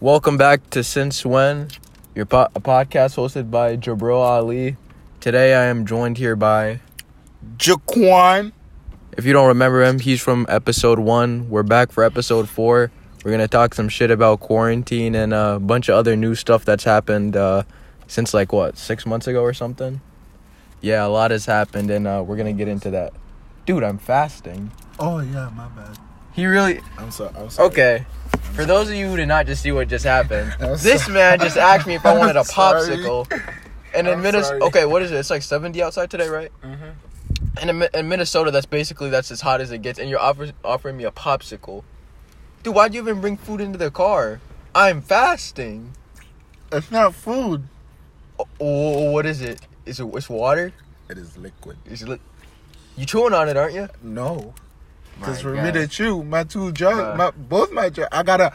Welcome back to Since When, your po- a podcast hosted by Jabril Ali. Today I am joined here by, JhaiQuan. if you don't remember him, he's from episode one. We're back for episode four. We're gonna talk some shit about quarantine and a bunch of other new stuff that's happened uh, since like what six months ago or something. Yeah, a lot has happened, and uh, we're gonna get into that. Dude, I'm fasting. Oh yeah, my bad. He really I'm sorry. I'm sorry. okay. For those of you who did not just see what just happened, this sorry. man just asked me if I wanted a popsicle. And in Minnesota, okay, what is it? It's like 70 outside today, right? Mhm. And in, in Minnesota, that's basically that's as hot as it gets. And you're offer, offering me a popsicle, dude. Why'd you even bring food into the car? I'm fasting. It's not food. Oh, oh, what is it? Is it it's water? It is liquid. Is it? li- You chewing on it, aren't you? No. Because for me to chew, my two jaws, Bruh. my both my jaws, I gotta.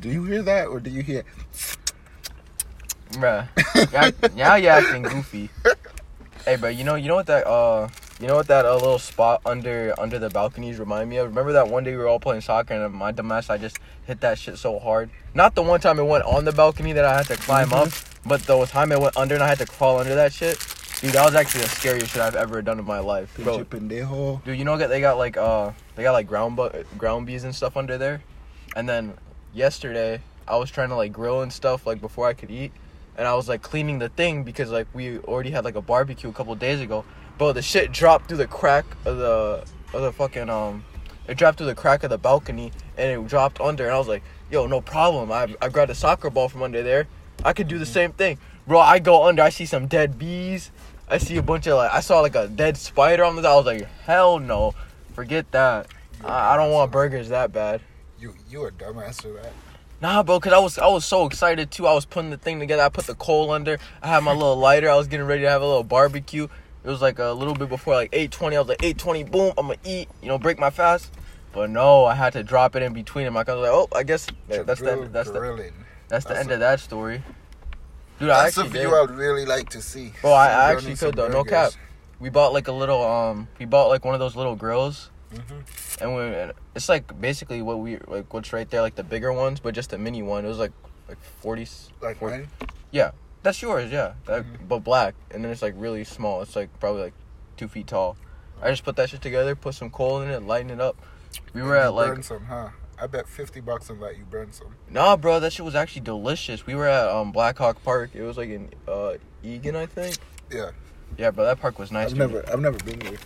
Do you hear that, or do you hear? Bruh. Now you're acting goofy. Hey, bro, you know, you know what that, uh, you know what that uh, little spot under under the balconies remind me of? Remember that one day we were all playing soccer and my dumbass, I just hit that shit so hard. Not the one time it went on the balcony that I had to climb up, but the time it went under and I had to crawl under that shit. Dude, that was actually the scariest shit I've ever done in my life, bro. Pendejo. Dude, you know that they got like uh they got like ground bu- ground bees and stuff under there, and then yesterday I was trying to like grill and stuff like before I could eat, and I was like cleaning the thing because like we already had like a barbecue a couple days ago, Bro, the shit dropped through the crack of the of the fucking um it dropped through the crack of the balcony and it dropped under. And I was like yo no problem. I I grabbed a soccer ball from under there. I could do the same thing. Bro I go under I see some dead bees I see a bunch of like I saw like a dead spider on the I was like hell no forget that I, I don't want burgers that bad You you a dumbass for that. Nah, bro, cause I was I was so excited too. I was putting the thing together. I put the coal under. I had my little lighter. I was getting ready to have a little barbecue. It was like a little bit before like 8:20. I was like 8:20, boom, I'm gonna eat. You know, break my fast. But no, I had to drop it in between them. Like I was like, oh, I guess that's the Drill end, that's the that's the That's end a- of that story. Dude, I That's a view did. I'd really like to see. Bro, I- I actually could, though, no cap. We bought like a little um, we bought like one of those little grills. Mhm. and we it's like basically what we like what's right there like the bigger ones but just a mini one it was like like 40 Like 40 mine? yeah that's yours yeah that, Mhm. but black and then it's like really small it's like probably like two feet tall i just put that shit together put some coal in it lighten it up we were at like some, huh? I bet fifty bucks on that you burned some. nah bro that shit was actually delicious we were at um black hawk park it was like in uh Eagan i think Yeah, yeah bro that park was nice I've never I've never been there.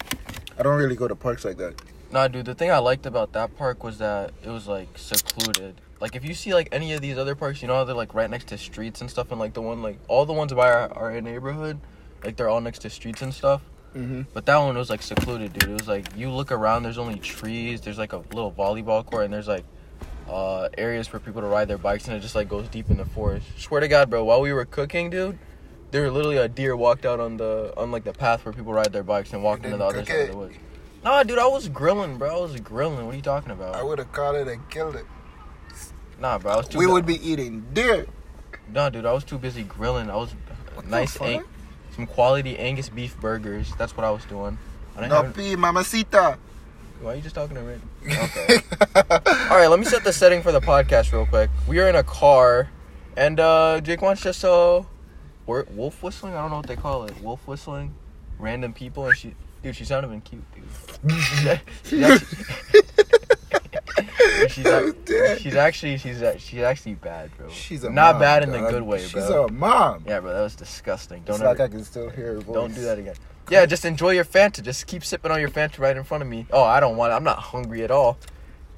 I don't really go to parks like that. Nah, dude, the thing I liked about that park was that it was like secluded. Like if you see like any of these other parks, you know how they're like right next to streets and stuff, and like the one like all the ones by our, our neighborhood, like they're all next to streets and stuff. Mm-hmm. But that one was like secluded, dude. It was like you look around, there's only trees, there's like a little volleyball court, and there's like uh areas for people to ride their bikes, and it just like goes deep in the forest. Swear to God, bro, while we were cooking, dude. There literally a deer walked out on the on like the path where people ride their bikes and walked into the other side cook of the woods. Nah, dude, I was grilling, bro. I was grilling. What are you talking about? I would have caught it and killed it. Nah, bro, I was too. We bu- would be eating deer. Nah, dude, I was too busy grilling. I was What nice, ang- some quality Angus beef burgers. That's what I was doing. I didn't No have- pee, mamacita. why are you just talking to me? Okay. All right, let me set the setting for the podcast real quick. We are in a car, and uh Jake wants just uh, wolf whistling. I don't know what they call it. Wolf whistling, random people, and she, dude, she's not even cute, dude. she's actually, she's, Dead. she's actually she's a- she's actually bad, bro. She's a not mom, bad in the good way, She's bro. She's a mom. Yeah, bro, that was disgusting. Don't it's ever, like I can still hear her voice. don't do that again. Yeah, just enjoy your Fanta. Just keep sipping on your Fanta right in front of me. Oh, I don't want it. I'm not hungry at all.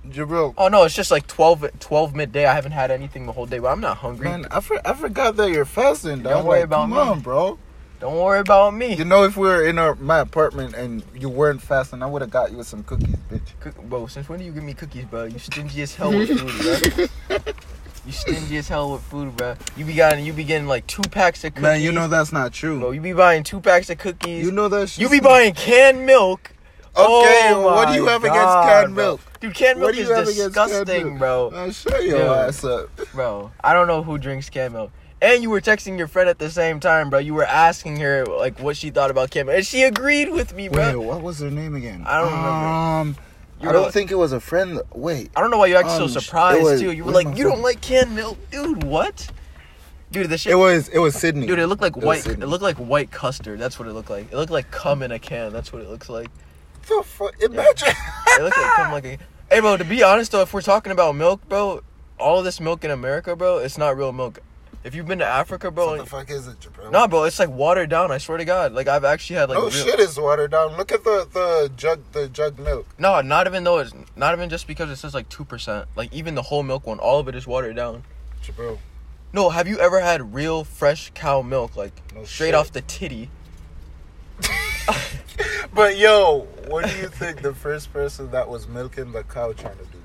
Jabril, Oh no, it's just like 12, 12 midday. I haven't had anything the whole day, but I'm not hungry. man, I, for, I forgot that you're fasting, dog. Don't worry Like, about come me. on, bro. Don't worry about me. You know, if we were in our, my apartment and you weren't fasting, I would have got you with some cookies, bitch. Cook, bro, since when do you give me cookies, bro? You stingy as hell with food, bro. You stingy as hell with food, bro. You be getting, you be getting like two packs of cookies. Man, you know that's not true. bro. You be buying two packs of cookies. You know that. Shit. You be buying canned milk. Okay, Oh what do you have against canned bro. milk? Dude, canned milk is have against canned disgusting, bro. Man, shut your Yo. ass up. Bro, I don't know who drinks canned milk. And you were texting your friend at the same time, bro. You were asking her like what she thought about milk, and she agreed with me, bro. Wait, what was her name again? I don't remember. Um, You I don't like- think it was a friend. Wait. I don't know why you act Um, so surprised was- too. You were like, you don't like canned milk, dude. What? Dude, the shit. It was it was Sydney. dude, it looked like was white. It looked like white custard. That's what it looked like. It looked like cum in a can. That's what it looks like. the fuck. Imagine. It looked like cum like a. Hey, bro. To be honest though, if we're talking about milk, bro, all of this milk in America, bro, it's not real milk. If you've been to Africa, bro, what the fuck is it, bro? nah, bro, it's like watered down. I swear to God. Like I've actually had like. oh real- shit, it's watered down. Look at the the jug the jug milk. No, not even though it's not even just because it says like two percent. Like even the whole milk one, all of it is watered down. Bro, No, have you ever had real fresh cow milk, like No straight shit. off the titty? But yo, what do you think the first person that was milking the cow trying to do?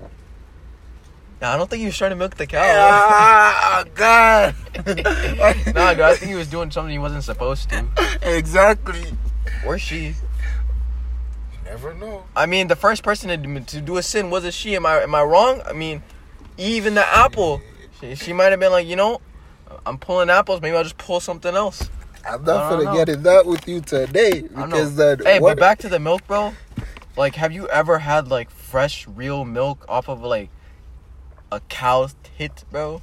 Nah, I don't think he was trying to milk the cow. Ah, God. nah, dude, I think he was doing something he wasn't supposed to. exactly. Or she. Never know. I mean, the first person to, do- to do a sin was a she. Am I am I wrong? I mean, even the apple. She, she might have been like, you know, I'm pulling apples. Maybe I'll just pull something else. I'm not gonna get in that with you today because then Hey, what? but back to the milk, bro. Like, have you ever had like fresh, real milk off of like a cow's tit, bro?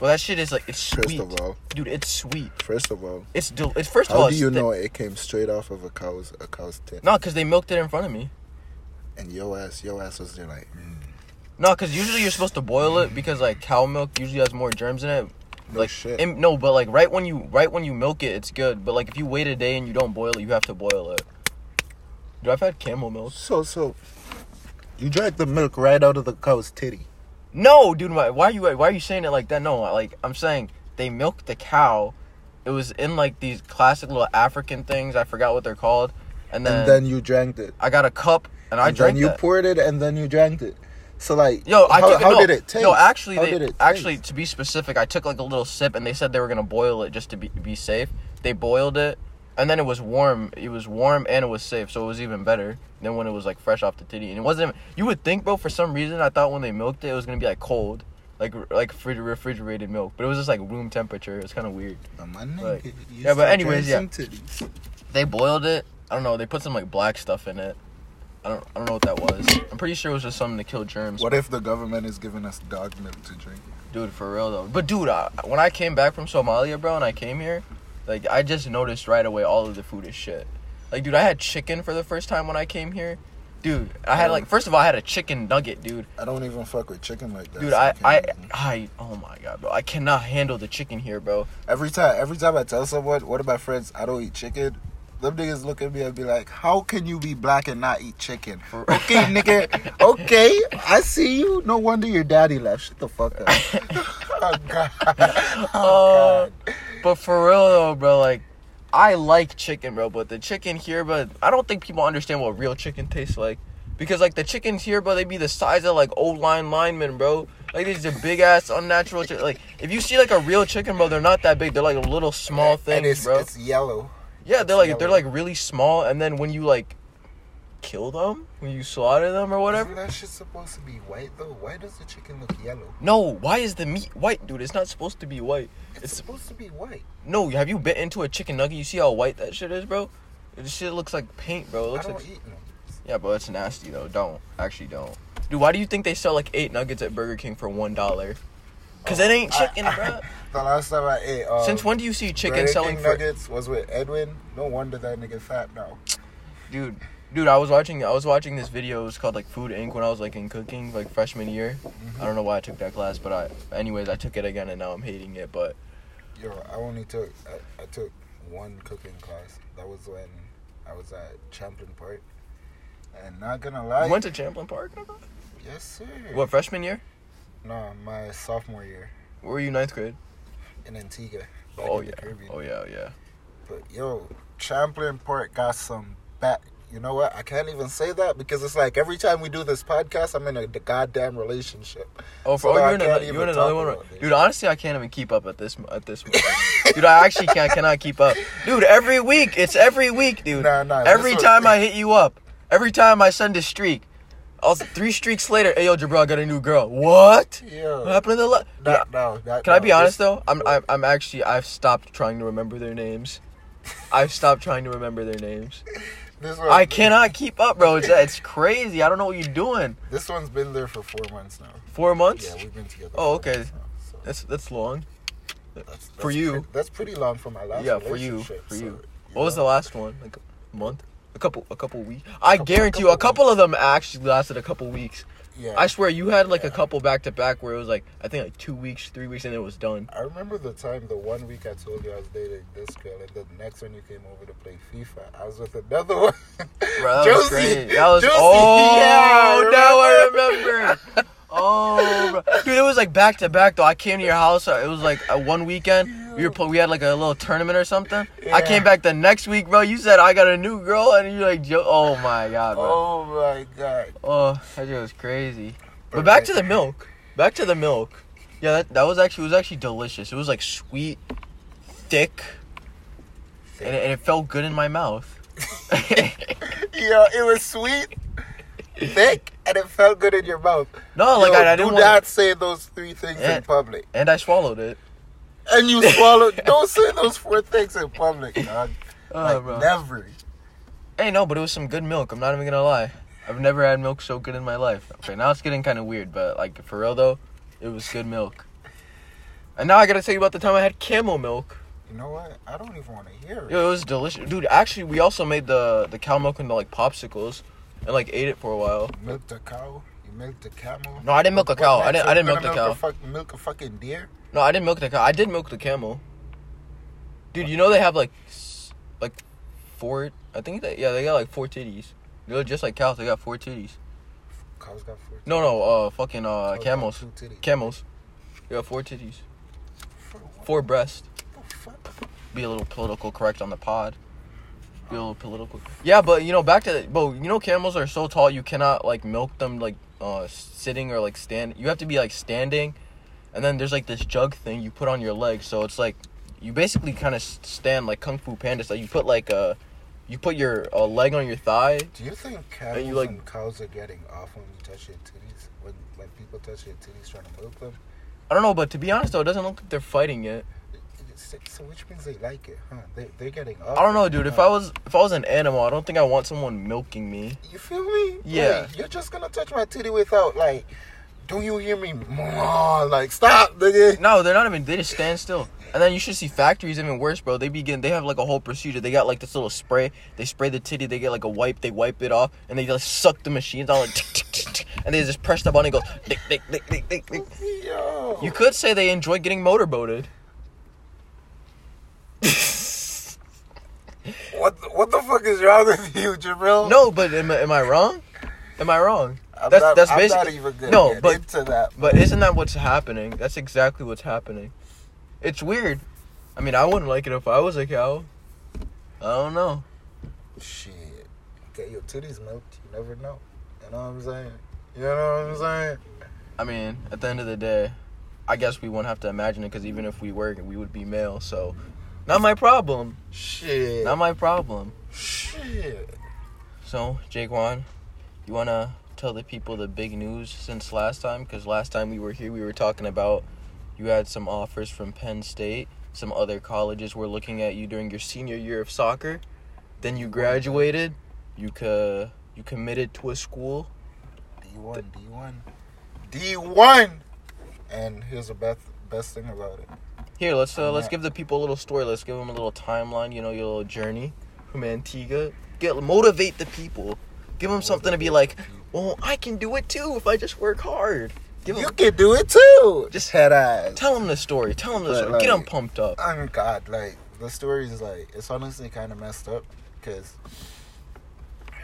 Well, that shit is like it's First sweet, of all, dude. It's sweet. first of all, It's del- It's first of all. how do you know it came straight off of a cow's a cow's tit? No, because they milked it in front of me. And yo ass, yo ass was there like, mm, No, because usually you're supposed to boil it because like cow milk usually has more germs in it. no like shit. no, but like right when you right when you milk it, it's good. But like if you wait a day and you don't boil it, you have to boil it. Dude, I've had camel milk. so so, you drank the milk right out of the cow's titty. No, dude, why, why are you why are you saying it like that? No, like I'm saying they milked the cow. It was in like these classic little African things. I forgot what they're called. And then, and then you drank it. I got a cup and I and drank then you that. poured it, and then you drank it. So like, Yo, I how, took how no, did it taste? No, actually, how they, it taste? actually to be specific, I took like a little sip, and they said they were gonna boil it just to be be safe. They boiled it, and then it was warm. It was warm and it was safe, so it was even better than when it was like fresh off the titty. And it wasn't. Even, you would think, bro, for some reason, I thought when they milked it, it was gonna be like cold, like like refri- refrigerated milk, but it was just like room temperature. It's kind of weird. My nigga, Like- you yeah, but anyways, titties. They boiled it. I don't know. They put some like black stuff in it. I don't. I don't know what that was. I'm pretty sure it was just something to kill germs. What if the government is giving us dog milk to drink? Dude, for real though. But dude, I, when I came back from Somalia, bro, and I came here, like I just noticed right away all of the food is shit. Like, dude, I had chicken for the first time when I came here. Dude, I had like first of all, I had a chicken nugget, dude. I don't even fuck with chicken like that. Dude, so I, can't I, I, oh my god, bro, I cannot handle the chicken here, bro. every time, every time I tell someone, what about my friends, I don't eat chicken. Them niggas look at me and be like, "How can you be black and not eat chicken?" Okay, nigga. Okay, I see you. No wonder your daddy left. Shut the fuck up. oh god. Uh, Oh god. But for real though, bro, like I like chicken, bro, but the chicken here, but I don't think people understand what real chicken tastes like. Because like the chickens here, bro, they be the size of like old line linemen, bro. Like these are big ass unnatural chicken. Like if you see like a real chicken, bro, they're not that big. They're like a little small and things, it's, bro. it's yellow. Yeah, they're like they're like really small, and then when you like kill them, when you slaughter them or whatever. Isn't that shit supposed to be white though? Why does the chicken look yellow? No, why is the meat white, dude? It's not supposed to be white. It's, It's supposed to be white. no. Have you bit into a chicken nugget? You see how white that shit is, bro? This shit looks like paint, bro. It I looks don't like eat no. Yeah, but it's nasty though. Don't actually don't. Dude, why do you think they sell like eight nuggets at Burger King for one dollar? Cause it ain't chicken, I- bro. The last time I ate, um, Since when do you see chicken selling King for? nuggets was with Edwin. No wonder that nigga fat now. Dude, dude, I was watching. I was watching this video. It was called like Food Inc. When I was like in cooking, like freshman year. I don't know why I took that class, but I, anyways, I took it again and now I'm hating it. But Yo, I only took I, I took one cooking class. That was when I was at Champlin Park. And not gonna lie, you went to Champlin Park. yes sir. What freshman year? No, my sophomore year Where were you ninth grade? in Antigua. Oh in yeah. Oh yeah. Yeah. But yo, Champlin Park got some back. You know what? I can't even say that because it's like every time we do this podcast, I'm in a goddamn relationship. Oh, So for, oh, you're in, even you're in another one, dude. Honestly, I can't even keep up at this at this moment. dude. I actually can't cannot keep up, dude. Every week, it's every week, dude. Nah, nah, every time one- I hit you up, every time I send a streak, also three streaks later, hey yo, Jabril, got a new girl. What? Yeah. What happened to the? La- That, no, that, Can I be honest though? I'm, I'm I'm actually I've stopped trying to remember their names. I've stopped trying to remember their names. This one, I cannot keep up, bro. It's, it's crazy. I don't know what you're doing. This one's been there for four months now. Four months? Yeah, we've been together. Oh, okay. now, so That's that's long. that's, for you. that's pretty long for my last. Yeah, for you, for so, you. What was the last one? Like a month? A couple a couple weeks. I Couple- guarantee you a couple couple of them actually lasted a couple weeks. Yeah, I swear you had like a couple back to back where it was like I think like 2 weeks, 3 weeks and it was done. I remember the time, the one week I told you I was dating this girl, and the next one you came over to play FIFA. I was with another one. Bro, that was Josie. great. That was Josie, oh, yeah, now I remember? bro. dude, it was like back to back though. I came to your house. uh, It was like a one weekend. We were pl- we had like a little tournament or something. I came back the next week, bro. You said I got a new girl, and you're like, oh my god, bro. Oh my god! Oh, that shit was crazy. But back to the milk. Back to the milk. Yeah, that, that was actually was actually delicious. It was like sweet, thick, and it, and it felt good in my mouth. Yeah, it was sweet, thick, and it felt good in your mouth. no, like Yo, I, I do didn't not want, say those three things Yeah. in public. and I swallowed it. And you swallowed. don't say those four things in public, dog. Oh, like bro. never. Hey, no, but it was some good milk. I'm not even gonna lie. I've never had milk so good in my life. Okay, now it's getting kind of weird, but like for real though, it was good milk. And now I gotta tell you about the time I had camel milk. You know what? I don't even want to hear it. Yo, it was delicious, dude. Actually, we also made the the cow milk into like popsicles, and like ate it for a while. Milked a cow. You milked a camel. No, I didn't milk a cow. I didn't. I didn't milk the cow. A fuck, milk a fucking deer. No, I didn't milk the cow. I did milk the camel. Dude, you know they have like, s- like, four. I think they yeah they got like four titties. They're just like cows. They got four titties. Cows got four. No, no, uh, fucking uh, Cows got camels. two titties. Camels. They got four titties, For what four breasts. the fuck? Be a little political correct on the pod. Political. Yeah, but you know, back to the, but you know, camels are so tall you cannot like milk them like uh sitting or like stand. You have to be like standing, and then there's like this jug thing you put on your leg, so it's like you basically kind of stand like Kung Fu Panda. So you put like uh you put your uh, leg on your thigh. Do you think camels you, and, cows are getting off when you touch their titties? When when people touch their titties trying to milk them? I don't know, but to be honest though, it doesn't look like they're fighting it. So, which means they like it, huh? They they're getting. I don't know, dude. If I was if I was an animal, I don't think I want someone milking me. You feel me? Yeah. Like, you're just gonna touch my titty without like. Don't you hear me? Like stop, nigga. No, they're not even. They just stand still. And then you should see factories even worse, bro. They begin. They have like a whole procedure. They got like this little spray. They spray the titty. They get like a wipe. They wipe it off, and they just suck the machines on like, tick, tick, tick, tick, and they just press the button. and It goes tick, tick, tick, tick, tick, tick. Yo. You could say they enjoy getting motorboated. What the, what the fuck is wrong with you, Jabril? No, but am, I- am I wrong? Am I wrong? I'm that's- not, that's I'm gonna No, get but- into that. But isn't that what's happening? That's exactly what's happening. It's weird. I mean, I wouldn't like it if I was a cow. I don't know. Shit. Get your titties milked. You never know. You know what I'm saying? You know what I'm saying? I mean, at the end of the day, I guess we won't have to imagine it because even if we were, we would be male. So, not my problem. Shit. Not my problem. Shit. So, JhaiQuan, you wanna tell the people the big news since last time? Because last time we were here, we were talking about you had some offers from Penn State. Some other colleges were looking at you during your senior year of soccer. Then you graduated. You co- you committed to a school. D1, D1. D1! And here's the best, best thing about it. Here, let's uh, let's give the people a little story. Let's give them a little timeline. You know, your little journey from Antigua. Get motivate the people. Give them something to be like. Well, I can do it too if I just work hard. Give You them, can do it too! Just- head ass. tell them the story. Tell them the But, story. Get them pumped up. Oh God, like the story is like it's honestly kind of messed up because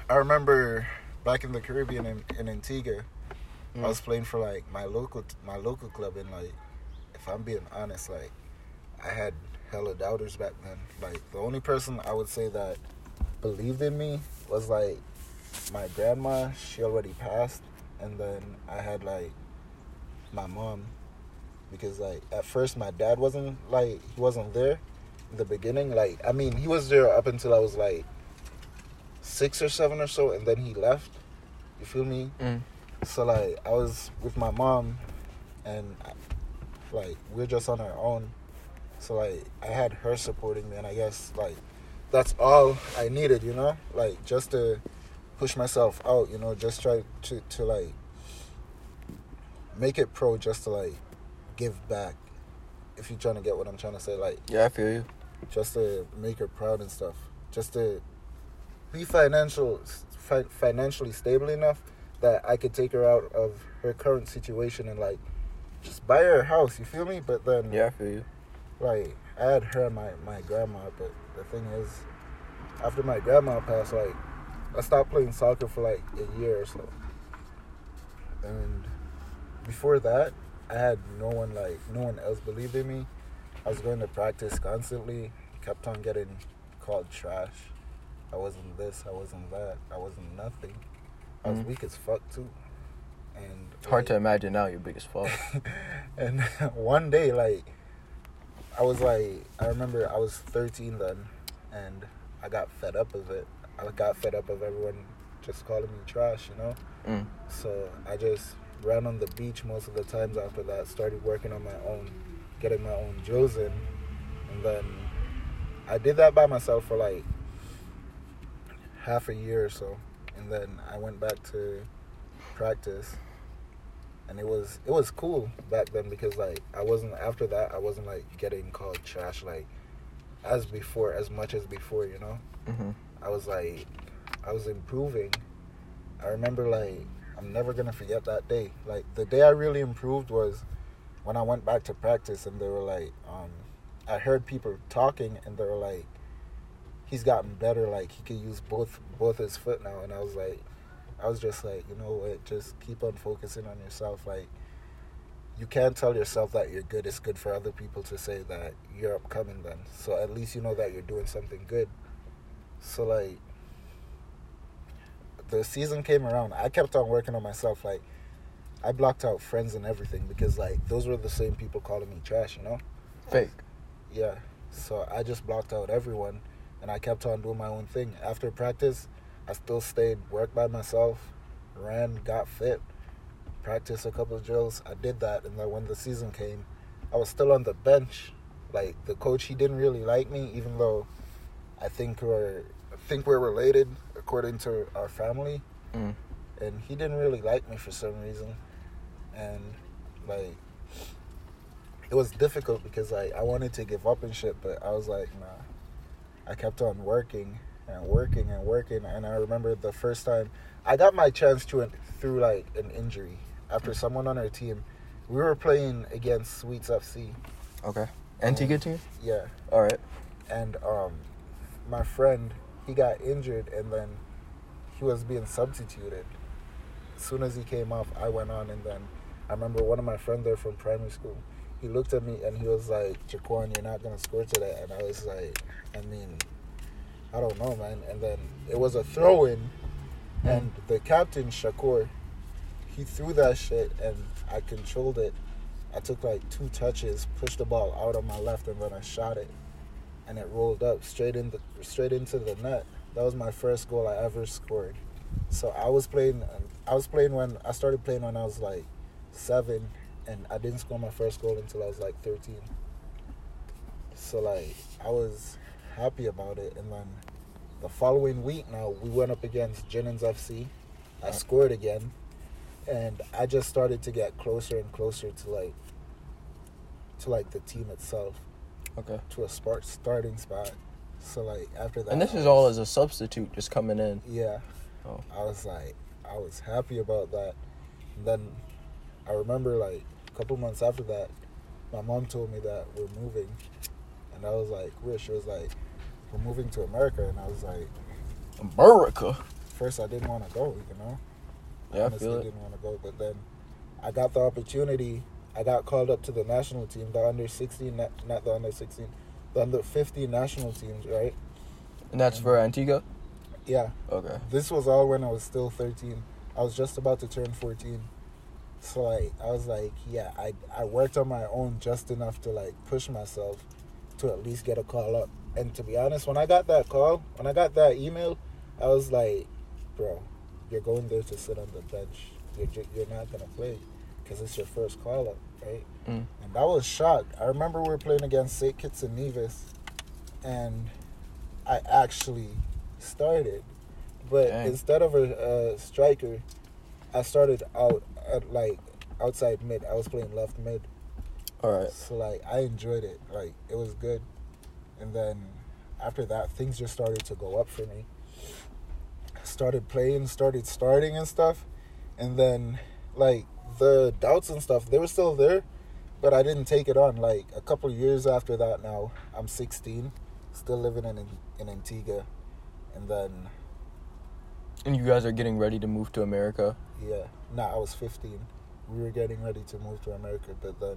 I remember back in the Caribbean in, in Antigua, Mm. I was playing for like my local my local club and like if I'm being honest, like I had hella doubters back then. Like the only person I would say that believed in me was like my grandma. She already passed, and then I had like my mom. Because like at first my dad wasn't like he wasn't there in the beginning. Like i mean he was there up until i was like six or seven or so. And then he left. You feel me? Mm. so like i was with my mom. And like we're just on our own so like i had her supporting me and i guess like that's all I needed, you know, like just to push myself out, you know, just try to to like make it pro, just to like give back. If you're trying to get what I'm trying to say, like Yeah, I feel you. just to make her proud and stuff, just to be financial, fi- financially stable enough that I could take her out of her current situation and like just buy her a house. You feel me? But then Yeah, I feel you. Like I had her and my my grandma, but the thing is, after my grandma passed, like I stopped playing soccer for like a year or so, and before that, I had no one like no one else believed in me. I was going to practice constantly, kept on getting called trash. I wasn't this, I wasn't that, I wasn't nothing. I was Mhm. weak as fuck too, and It's hard to imagine now your biggest fault. and one day, like, I was like, I remember I was 13 then, and I got fed up of it. I got fed up of everyone just calling me trash, you know? Mm. So I just ran on the beach most of the times after that, started working on my own, getting my own Joes in, and then I did that by myself for like half a year or so, and then I went back to practice, and it was it was cool back then because like I wasn't after that I wasn't like getting called trash like as before as much as before, you know. hmm I was like, I was improving. I remember like, I'm never gonna forget that day. Like the day I really improved was when I went back to practice and they were like, um, I heard people talking and they were like, he's gotten better. Like he could use both both his foot now. And I was like, I was just like, you know what? Just keep on focusing on yourself. Like you can't tell yourself that you're good. It's good for other people to say that you're upcoming then. So at least you know that you're doing something good. So like the season came around, I kept on working on myself. Like I blocked out friends and everything because like those were the same people calling me trash, you know? Fake. Yeah. So I just blocked out everyone and I kept on doing my own thing. After practice, I still stayed, worked by myself, ran, got fit, practiced a couple of drills. I did that and then when the season came, I was still on the bench. Like the coach he didn't really like me even though I think we're I think we're related according to our family Mm. and he didn't really like me for some reason and like it was difficult because like I wanted to give up and shit but I was like nah I kept on working and working and working and I remember the first time I got my chance to through like an injury after someone on our team we were playing against Swetes FC Okay. Antigua team? yeah All right. and um, my friend he got injured and then he was being substituted. As soon as he came off, I went on and then I remember one of my friends there from primary school. He looked at me and he was like, "JhaiQuan, you're not gonna score today." And I was like, "I mean, I don't know, man." And then it was a throw-in, hmm. and the captain Shakur, he threw that shit and I controlled it. I took like two touches, pushed the ball out on my left, and then I shot it and it rolled up straight in the straight into the net. That was my first goal I ever scored. So I was playing. I was playing when I started playing when I was like seven, and I didn't score my first goal until I was like thirteen. So like I was happy about it, and then the following week now we went up against Jennings FC. I uh. scored again, and I just started to get closer and closer to like to like the team itself Okay. to a spart starting spot. So like after that, And this I is all as a substitute, just coming in. yeah. Oh. I was like, I was happy about that. And then I remember like a couple months after that, my mom told me that we're moving, and I was like, where? She was like, we're moving to America, and I was like, America. first I didn't want to go, you know. Yeah, I feel it. didn't want to go, but then I got the opportunity. I got called up to the national team, the under 16, not, not the under 16, the under 15 national teams, right? And that's for Antigua? Yeah. Okay. This was all when I was still 13. I was just about to turn 14. So like I was like, yeah, I I worked on my own just enough to like push myself to at least get a call up. And to be honest, when I got that call, when I got that email, I was like, bro, you're going there to sit on the bench. You're you're not gonna play because it's your first call up, right? Mm. And I was shocked. I remember we were playing against St. Kitts and Nevis, and I actually started. But Dang. instead of a, a striker, I started out at like outside mid. I was playing left mid. All right. So like I enjoyed it. Like it was good. And then after that things just started to go up for me. Started playing, started starting and stuff. And then like the doubts and stuff, they were still there, but I didn't take it on. Like a couple years after that now, I'm 16, still living in in Antigua. And then And you guys are getting ready to move to America. yeah, nah, I was 15. We were getting ready to move to America, but then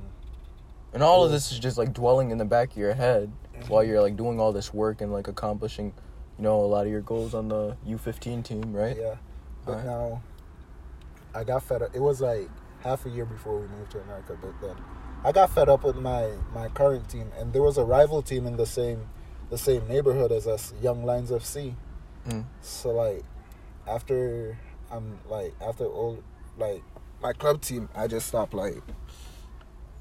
And all of this is just like dwelling in the back of your head while you're like doing all this work and like accomplishing, you know, a lot of your goals on the U15 team, right? Yeah. But Alright. now I got fed up. It was like half a year before we moved to America, but then I got fed up with my my current team and there was a rival team in the same the same neighborhood as us, Young Lions FC. Mm. So like after I'm like after old like my club team, I just stopped like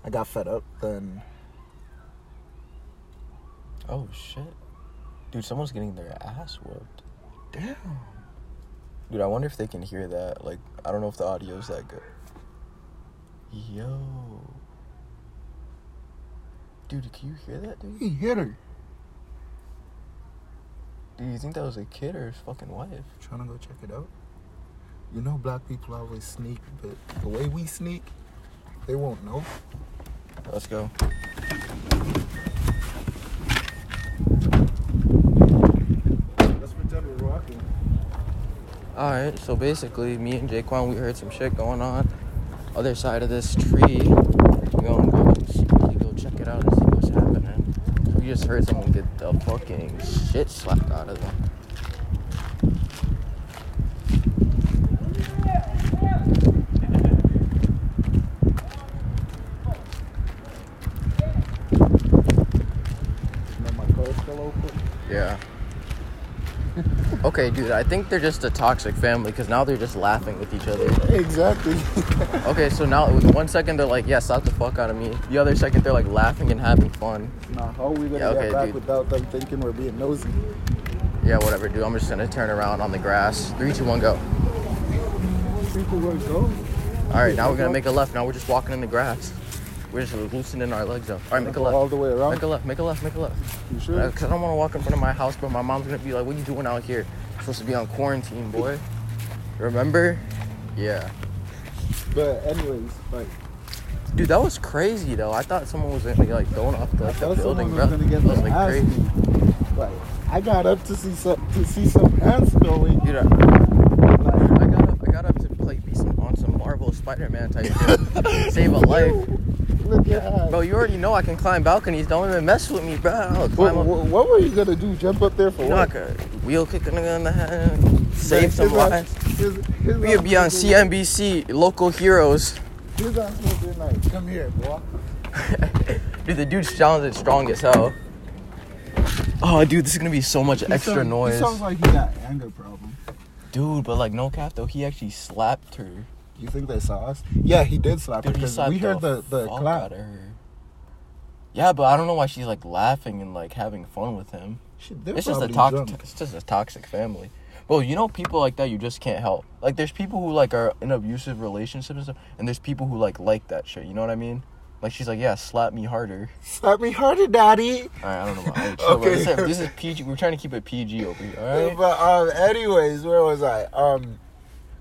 I got fed up then Oh shit. Dude, someone's getting their ass whooped. damn. Dude, I wonder if they can hear that. Like, I don't know if the audio's that good. Yo. Dude, can you hear that, dude? He hit her. Dude, you think that was a kid or his fucking wife? Trying to go check it out. You know, black people always sneak, but the way we sneak, they won't know. Let's go. Let's pretend we're walking. Alright, so basically, me and JhaiQuan, we heard some shit going on. Other side of this tree. We're gonna go go check it out and see what's happening. We just heard someone get the fucking shit slapped out of them. And then my car's still open. Yeah. Okay, dude, I think they're just a toxic family because now they're just laughing with each other. Exactly. Okay, so now with one second they're like, yeah, slap the fuck out of me. The other second they're like laughing and having fun. nah, how are we gonna Yeah, okay, get back dude. without them thinking we're being nosy? Yeah, whatever, dude. I'm just gonna turn around on the grass. Three, two, one, go. People will go. All right, now we're gonna make a left. Now we're just walking in the grass. We're just loosening our legs up. All right, make a left. All the way around. Make a left. Make a left. Make a left. You sure? Because I don't want to walk in front of my house, but my mom's gonna be like, "What are you doing out here? You're supposed to be on quarantine, boy." Remember? Yeah. But anyways, like Dude, that was crazy though. I thought someone was gonna be like going off the, I the building, bro. was gonna get that was like crazy. beat. Like I got up to see some to see some ants going. Dude, I, Like, I got up. I got up to play be some on some Marvel Spider-Man type shit. Save a life. Look at. Bro, you already know I can climb balconies. Don't even mess with me, bro. I'll What, climb up. what, what were you gonna do? Jump up there for You know, I what? could wheel kick a nigga in the head, save some His ass- lives. his- his We ass could be on must been- CNBC, local heroes. His ass must been like, come here, boy. dude, the dude sounds strong as hell. Oh, dude, this is gonna be so much He extra sound- noise. He sounds like he got anger problem. Dude, but like no cap though, he actually slapped her. You think they saw us? Yeah, he did slap her Dude, he because we heard the the clap. her. Yeah, but I don't know why she's like laughing and like having fun with him. She, It's just a toxic. It's just a toxic family. Well, you know people like that you just can't help. Like there's people who like are in abusive relationships and stuff, and there's people who like like that shit. You know what I mean? Like she's like, yeah, slap me harder. Slap me harder, daddy. All right, I don't know. Chill, bro. Okay. This, is, this is PG. We're trying to keep it PG over here. All right. But um, anyways, where was I? Um,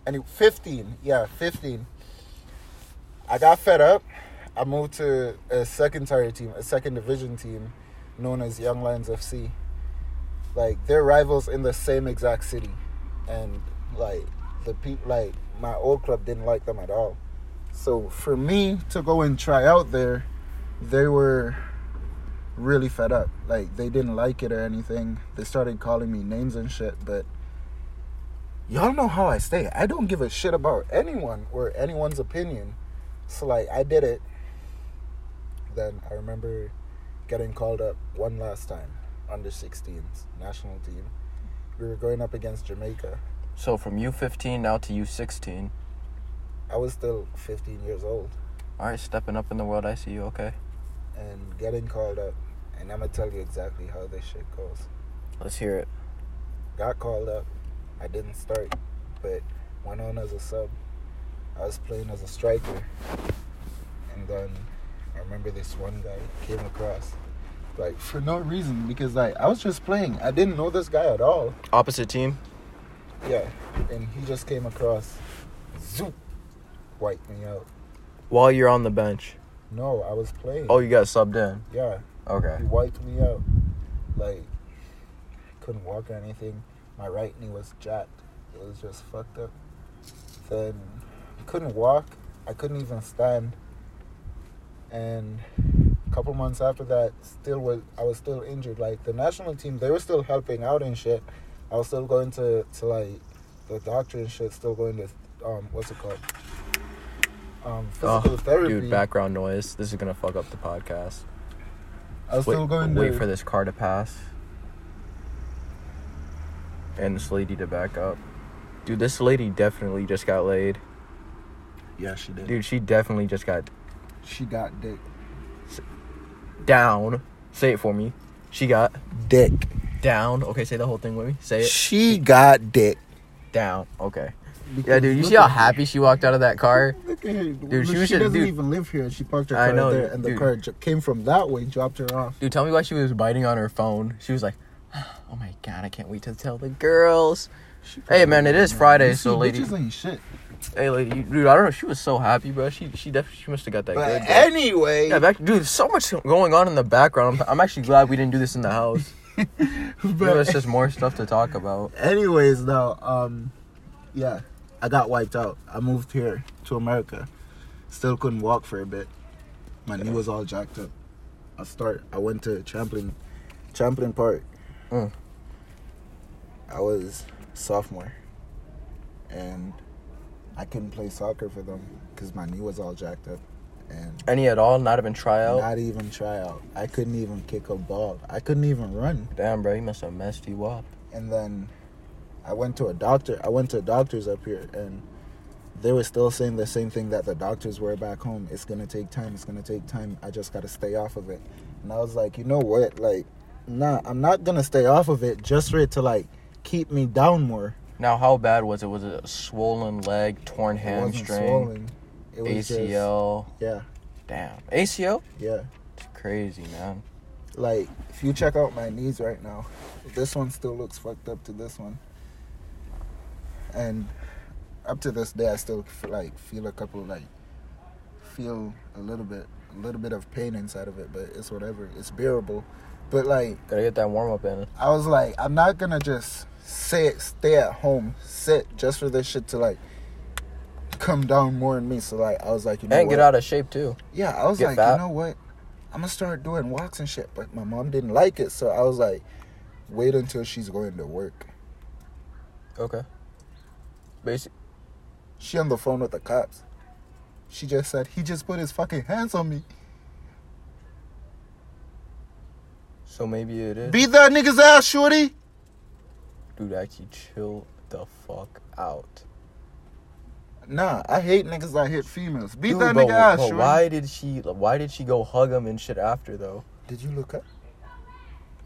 any fifteen? Yeah, fifteen. I got fed up. I moved to a second tier team, a second division team, known as Young Lions FC. Like they're rivals in the same exact city, and like the people, like my old club didn't like them at all. So for me to go and try out there, they were really fed up. Like they didn't like it or anything. They started calling me names and shit, but y'all know how I stay. I don't give a shit about anyone or anyone's opinion. So like I did it. Then I remember getting called up one last time, under 16s, national team. We were going up against Jamaica. So from U15 now to U16. I was still 15 years old All right, stepping up in the world. I see you. Okay. and getting called up. And I'm gonna tell you exactly how this shit goes. Let's hear it. got called up. I didn't start, but went on as a sub. I was playing as a striker, and then I remember this one guy came across, like for no reason because like I was just playing. I didn't know this guy at all. Opposite team. Yeah, and he just came across, zoop, wiped me out. While you're on the bench. No, I was playing. Oh, you got subbed in. yeah, Okay. he wiped me out. Like couldn't walk or anything. My right knee was jacked. It was just fucked up. Then I couldn't walk. I couldn't even stand. And a couple months after that, still was I was still injured. Like the national team, they were still helping out and shit. I was still going to to like the doctor and shit. Still going to um what's it called? Um, physical Oh, therapy. dude, background noise. This is gonna fuck up the podcast. I was Wait, still going to wait to for this car to pass. And this lady to back up. Dude, this lady definitely just got laid. Yeah, she did. Dude, she definitely just got She got dick. down. Say it for me. She got Dick. down. Okay, say the whole thing with me. Say it. She got dick. Down. Okay. Yeah, dude, you see how happy she walked out of that car? Look at her. Dude, she she, doesn't dude. even live here. She parked her car know, there, and the car came from that way, dropped her off. Dude, tell me why she was biting on her phone. She was like, "Oh my god, I can't wait to tell the girls." Hey, man, it is Friday, You so lady- bitches ain't shit. Hey, lady, you- dude, I don't know. She was so happy, bro. She she definitely she must have got that But good. bro. anyway, Yeah, back, dude, so much going on in the background. I'm, I'm actually glad we didn't do this in the house. But us just more stuff to talk about. anyways, though, um, yeah, I got wiped out. I moved here to America. Still couldn't walk for a bit. My knee was all jacked up. I start. I went to Champlin, Champlin Park. Mm. I was sophomore, and I couldn't play soccer for them because my knee was all jacked up, and Any at all? Not even try out. not even try out. I couldn't even kick a ball. I couldn't even run. Damn, bro, he must have messed you up. And then I went to a doctor. I went to doctors up here, and they were still saying the same thing that the doctors were back home. It's gonna take time. It's gonna take time. I just gotta stay off of it. And I was like, you know what? Like, nah, I'm not gonna stay off of it just for it to like keep me down more. Now, how bad was it? Was it a swollen leg, torn hamstring, swollen. It was just- ACL? yeah, Damn, ACL? yeah. It's crazy, man. Like, if you check out my knees right now, this one still looks fucked up to this one. And up to this day, I still feel like feel a couple like feel a little bit, a little bit of pain inside of it, but it's whatever. It's bearable. But like, Gotta get that warm up in. I was like, I'm not gonna just sit, stay at home, sit just for this shit to like come down more in me. So like, I was like, you know And what? get out of shape too. Yeah, I was Get like, fat. you know what? I'm gonna start doing walks and shit. But my mom didn't like it, so I was like, wait until she's going to work. Okay. Basic. She on the phone with the cops. She just said he just put his fucking hands on me. So maybe it is. Beat that nigga's ass, shorty. Dude, actually, chill the fuck out. Nah, I hate niggas that hit females. Beat Dude, that but, nigga ass, but shorty. why did she? Why did she go hug him and shit after though? Did you look up?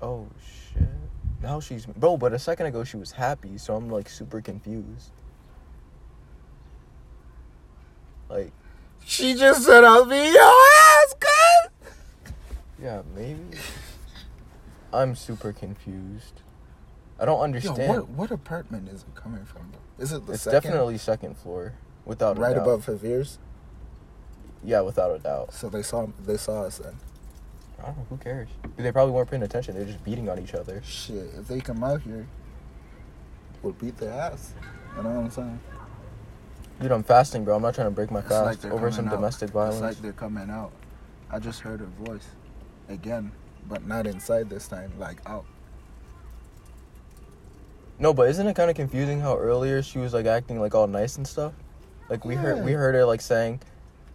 Oh shit. Now she's bro. But a second ago she was happy, so I'm like super confused. Like, She just said I'll be your ass, cuz. yeah, maybe. I'm super confused. I don't Yo, understand. what what apartment is it coming from? Is it the it's second? definitely second floor, without a right above Javier's. Yeah, without a doubt. So they saw they saw us then. I don't know. Who cares? They probably weren't paying attention. They're just beating on each other. Shit, if they come out here, we'll beat their ass. You know what I'm saying? Dude, I'm fasting, bro. I'm not trying to break my It's fast like over some out. domestic violence. It's like they're coming out. I just heard her voice again, but not inside this time, like out. No, but isn't it kind of confusing how earlier she was like acting like all nice and stuff? Like we heard we heard her like saying,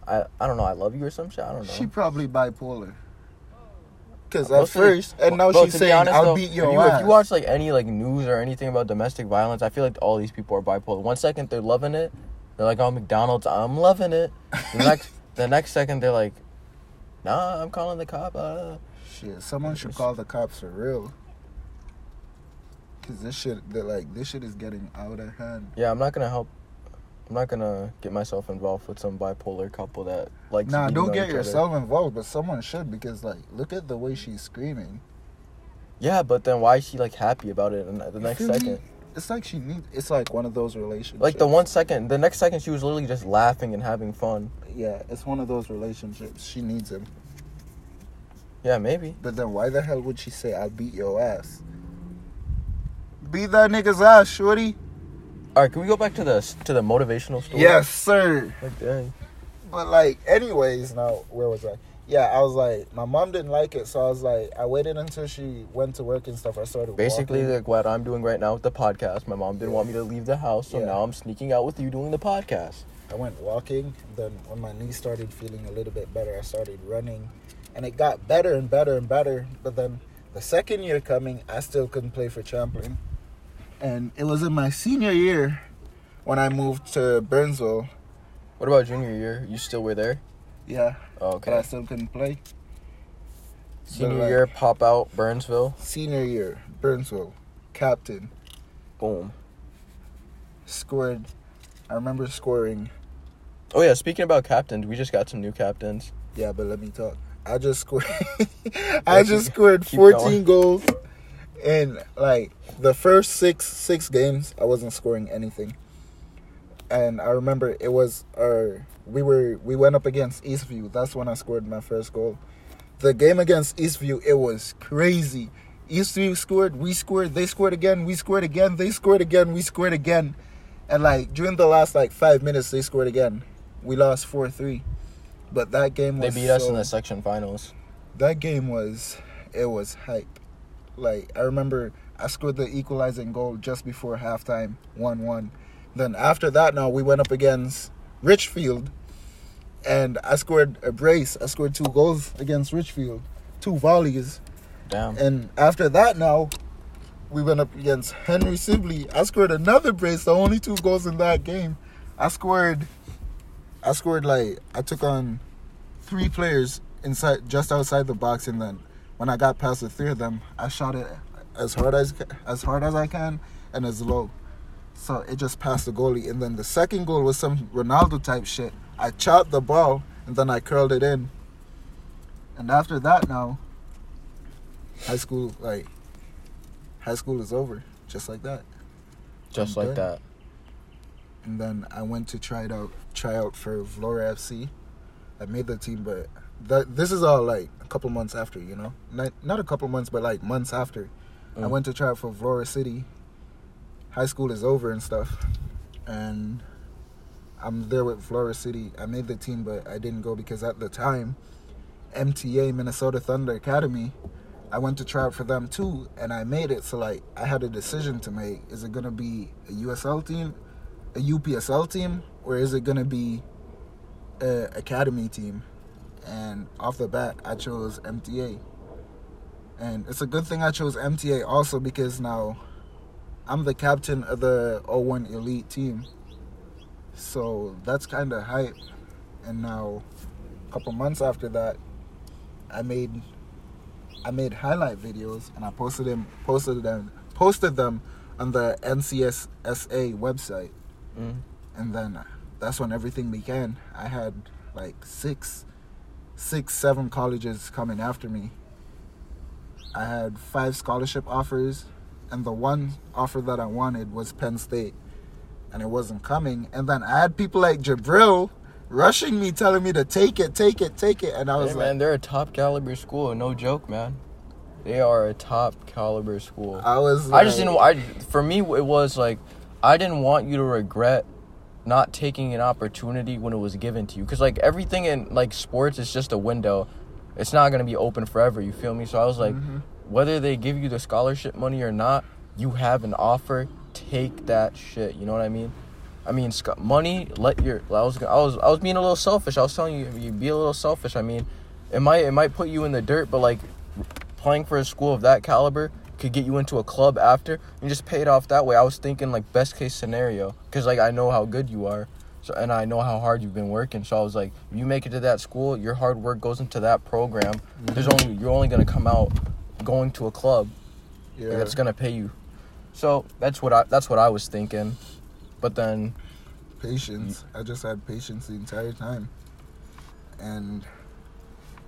"I I don't know, I love you" or some shit. I don't know. She probably bipolar. Cause at see, first, and now bro, she's saying, honest, "I'll though, beat your if you, ass." If you watch like any like news or anything about domestic violence, I feel like all these people are bipolar. One second they're loving it, they're like, "Oh, McDonald's, I'm loving it." The next the next second they're like, "Nah, I'm calling the cop." Uh. Shit, someone should call the cops for real. Cause this shit, that like this shit is getting out of hand. Yeah, I'm not gonna help. I'm not gonna get myself involved with some bipolar couple that like. Nah, don't get yourself involved, but someone should because like look at the way she's screaming. Yeah, but then why is she like happy about it in the next second? It's like she needs. It's like one of those relationships. Like the one second, the next second she was literally just laughing and having fun. Yeah, it's one of those relationships. She needs him. Yeah, maybe. But then why the hell would she say I'll beat your ass? Beat that nigga's ass, shorty. All right, can we go back to the to the motivational story? Yes, sir. Like, dang. But like, anyways, now where was I? Yeah, I was like, my mom didn't like it, so I was like, I waited until she went to work and stuff. I started Basically, walking. like what I'm doing right now with the podcast. My mom didn't want me to leave the house, so Yeah. now I'm sneaking out with you doing the podcast. I went walking. Then when my knee started feeling a little bit better, I started running, and it got better and better and better. But then the second year coming, I still couldn't play for Champlin, and it was in my senior year when I moved to Burnsville. What about junior year? You still were there? Yeah, Oh, but I still couldn't play. Senior like- year, pop out Burnsville. Senior year, Burnsville, captain, Boom. scored. I remember scoring. Oh yeah, speaking about captains, we just got some new captains. Yeah, but let me talk. I just scored. I just scored 14 going. goals, and like the first six six games, I wasn't scoring anything. And I remember it was our we were we went up against Eastview. That's when I scored my first goal. The game against Eastview, it was crazy. Eastview scored, we scored, they scored again, we scored again, they scored again, we scored again. And like during the last like five minutes, they scored again. We lost four three. But that game was. They beat us in the section finals. that game was it was hype. Like I remember I scored the equalizing goal just before halftime, one one. Then after that now we went up against Richfield and I scored a brace. I scored two goals against Richfield. Two volleys. Damn. And after that now we went up against Henry Sibley. I scored another brace, the only two goals in that game. I scored I scored like I took on three players inside just outside the box and then when I got past the three of them, I shot it as hard as as hard as I can and as low. So it just passed the goalie and then the second goal was some Ronaldo type shit. I chopped the ball and then I curled it in. And after that now high school like high school is over just like that. just I'm like done. that. And then I went to try it out, try out for Vlora FC. I made the team, but that this is all like a couple months after, you know, not not a couple months, but like months after. I Mm. went to try out for Vlora City. High school is over and stuff, and I'm there with Flora City. I made the team, but I didn't go because at the time, MTA Minnesota Thunder Academy, I went to try out for them too, and I made it. So like, I had a decision to make: is it gonna be a USL team, a UPSL team, or is it gonna be a academy team? And off the bat, I chose MTA. And it's a good thing I chose MTA also because now I'm the captain of the 01 Elite team. So that's kind of hype. And now, a couple months after that, I made I made highlight videos and I posted them posted them posted them on the NCSSA website. Mm. And then that's when everything began. I had like six, six, seven colleges coming after me. I had five scholarship offers, and the one offer that I wanted was Penn State, and it wasn't coming. And then I had people like Jabril rushing me, telling me to take it, take it, take it, and I was Hey, like, man, they're a top caliber school. No joke, man. They are a top caliber school. I was. I just didn't. I for me it was like I didn't want you to regret not taking an opportunity when it was given to you because like everything in like sports is just a window. It's not gonna be open forever. You feel me? So I was like, Mhm. whether they give you the scholarship money or not, you have an offer. Take that shit. You know what I mean? I mean, money. Let your. I was. I was. I was being a little selfish. I was telling you, you be a little selfish. I mean, it might. It might put you in the dirt, but like, playing for a school of that caliber could get you into a club after and just pay it off that way. I was thinking like best case scenario because like I know how good you are, so and I know how hard you've been working. So I was like, you make it to that school, your hard work goes into that program. Mm-hmm. There's only you're only gonna come out going to a club yeah. that's gonna pay you. So that's what I that's what I was thinking. But then patience. I just had patience the entire time. And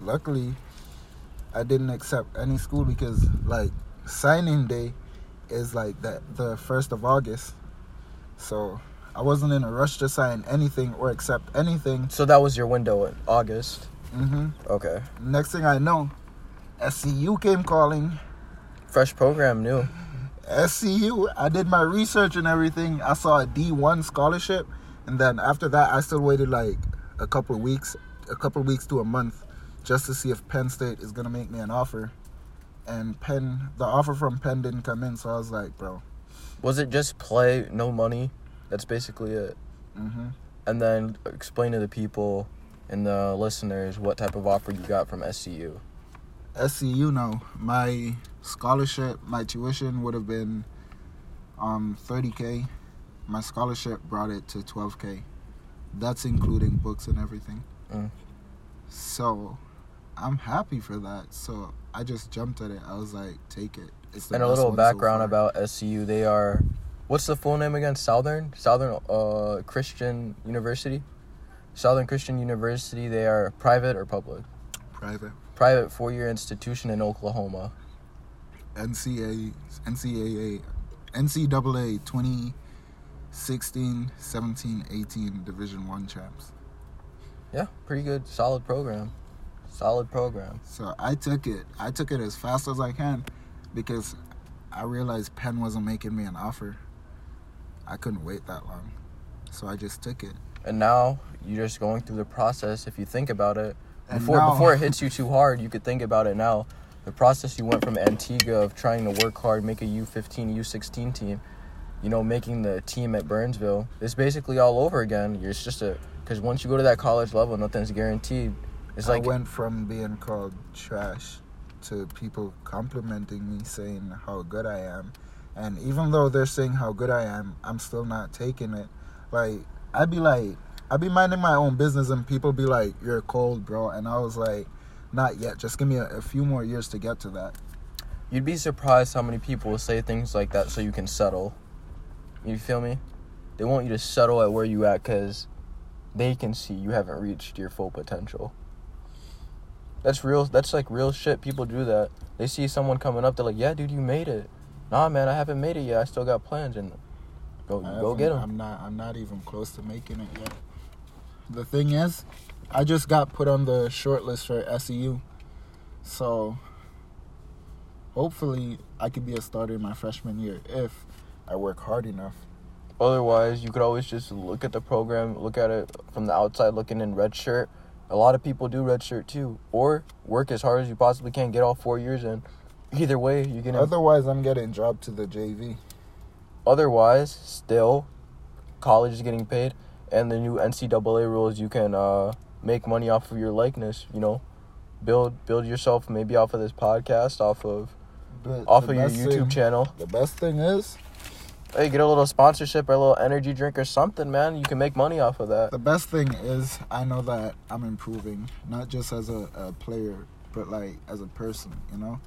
luckily, I didn't accept any school because, like, signing day is like that the 1st of August. So I wasn't in a rush to sign anything or accept anything. so that was your window in August. hmm Okay. Next thing I know, SCU came calling. Fresh program new. SCU, I did my research and everything. I saw a D1 scholarship. And then after that, I still waited like a couple of weeks, a couple of weeks to a month, just to see if Penn State is gonna make me an offer. And Penn, the offer from Penn didn't come in, so I was like, bro. Was it just play, no money? That's basically it. hmm And then explain to the people and the listeners what type of offer you got from SCU. SCU, no, my scholarship, my tuition would have been um 30k. My scholarship brought it to 12k. That's including books and everything. Mm. So, I'm happy for that. So I just jumped at it. I was like, take it. It's the And a little one so background about SCU. They are, what's the full name again? Southern Southern uh, Christian University. Southern Christian University. They are private or public. private Private four-year institution in Oklahoma. NCAA NCAA NCAA 2016, 17, 18 Division One champs. Yeah, pretty good, solid program. Solid program. So I took it. I took it as fast as I can because I realized Penn wasn't making me an offer. I couldn't wait that long. So I just took it. And now you're just going through the process. If you think about it, And before now- before it hits you too hard, you could think about it now. The process you went from Antigua of trying to work hard, make a U15, U16 team, you know, making the team at Burnsville. It's basically all over again. You're it's just a because once you go to that college level, nothing's guaranteed. It's like I went from being called trash to people complimenting me, saying how good I am. And even though they're saying how good I am, I'm still not taking it. Like, I'd be like, I'd be minding my own business, and people be like, You're cold, bro. And I was like, Not yet. Just give me a, a few more years to get to that. you'd be surprised how many people will say things like that so you can settle. You feel me? They want you to settle at where you at because they can see you haven't reached your full potential. That's real. That's like real shit. People do that. They see someone coming up. They're like, "Yeah, dude, you made it." Nah, man, I haven't made it yet. I still got plans, and go go get them. I'm not. I'm not even close to making it yet. The thing is, I just got put on the short list for SEU, so hopefully I could be a starter in my freshman year if I work hard enough. Otherwise, you could always just look at the program, look at it from the outside, looking in red shirt. A lot of people do redshirt too, or work as hard as you possibly can, get all four years in. Either way, you're gonna. Otherwise, I'm getting dropped to the JV. Otherwise, still, college is getting paid, and the new NCAA rules, you can uh, make money off of your likeness. You know, build build yourself maybe off of this podcast, off of But off of your YouTube thing- channel. The best thing is, Hey, get a little sponsorship or a little energy drink or something, man. You can make money off of that. the best thing is, I know that I'm improving, not just as a, a player, but like as a person. You know,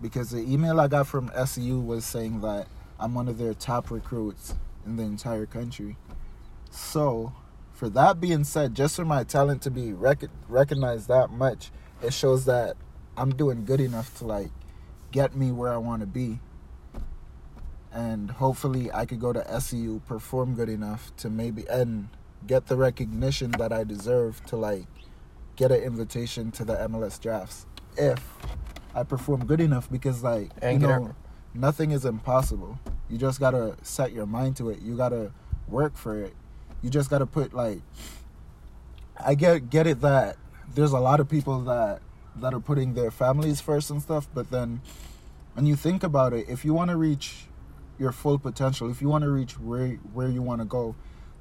because the email I got from SU was saying that I'm one of their top recruits in the entire country. So, for that being said, just for my talent to be rec- recognized that much, it shows that I'm doing good enough to like get me where I want to be. And hopefully, I could go to SEU, perform good enough to maybe and get the recognition that I deserve to like get an invitation to the MLS drafts if I perform good enough. Because like And you know, a- nothing is impossible. You just gotta set your mind to it. You gotta work for it. You just gotta put like. I get get it that there's a lot of people that that are putting their families first and stuff, but then when you think about it, if you want to reach your full potential, if you want to reach where where you want to go,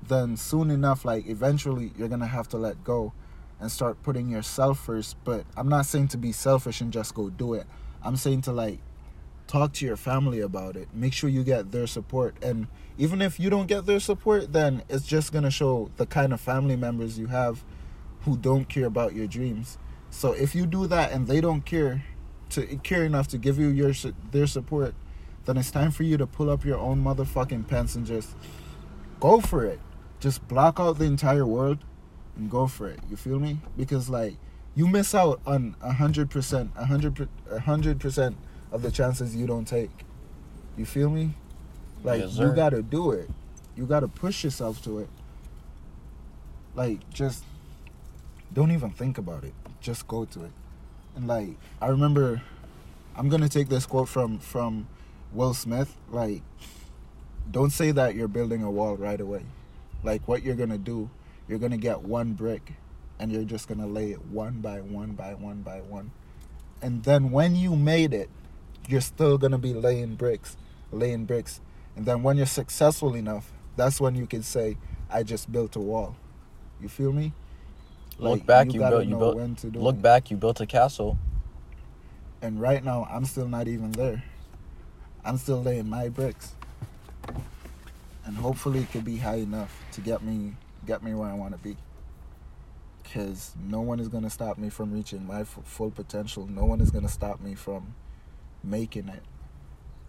then soon enough, like eventually, you're gonna have to let go and start putting yourself first. But I'm not saying to be selfish and just go do it. I'm saying to like talk to your family about it. Make sure you get their support. And even if you don't get their support, then it's just going to show the kind of family members you have who don't care about your dreams. So if you do that and they don't care to care enough to give you your their support, then it's time for you to pull up your own motherfucking pants and just go for it. Just block out the entire world and go for it. You feel me? Because like you miss out on a hundred percent, a hundred, a hundred percent of the chances you don't take. You feel me? Like Yes, you gotta do it. You gotta push yourself to it. Like just don't even think about it. Just go to it. And like I remember I'm gonna take this quote from from Will Smith, like don't say that you're building a wall right away. Like what you're gonna do, you're gonna get one brick and you're just gonna lay it one by one by one by one. And then when you made it, you're still gonna be laying bricks, laying bricks. And then when you're successful enough, that's when you can say, I just built a wall. You feel me? Look back, you gotta built- you built- when to do Look it. back, you built a castle. And right now, I'm still not even there. I'm still laying my bricks, and hopefully, it could be high enough to get me get me where I want to be. Cause no one is gonna stop me from reaching my f- full potential. No one is gonna stop me from making it,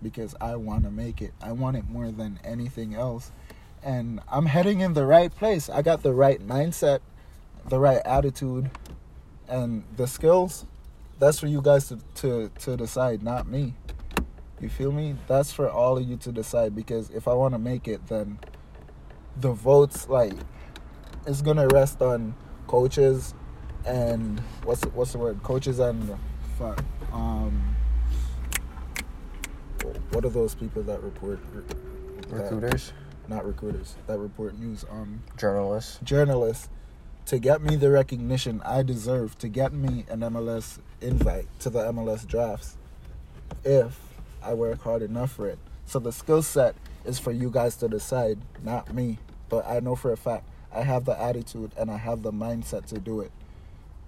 because I want to make it. I want it more than anything else, and I'm heading in the right place. I got the right mindset, the right attitude, and the skills that's for you guys to, to to decide not me you feel me? That's for all of you to decide because if i want to make it then the votes like it's gonna rest on coaches and what's what's the word? Coaches and fuck um what are those people that report that- Recruiters, not recruiters that report news um journalists. journalists to get me the recognition I deserve, to get me an MLS invite to the MLS drafts. If I work hard enough for it. So the skill set is for you guys to decide, not me. But I know for a fact I have the attitude and I have the mindset to do it.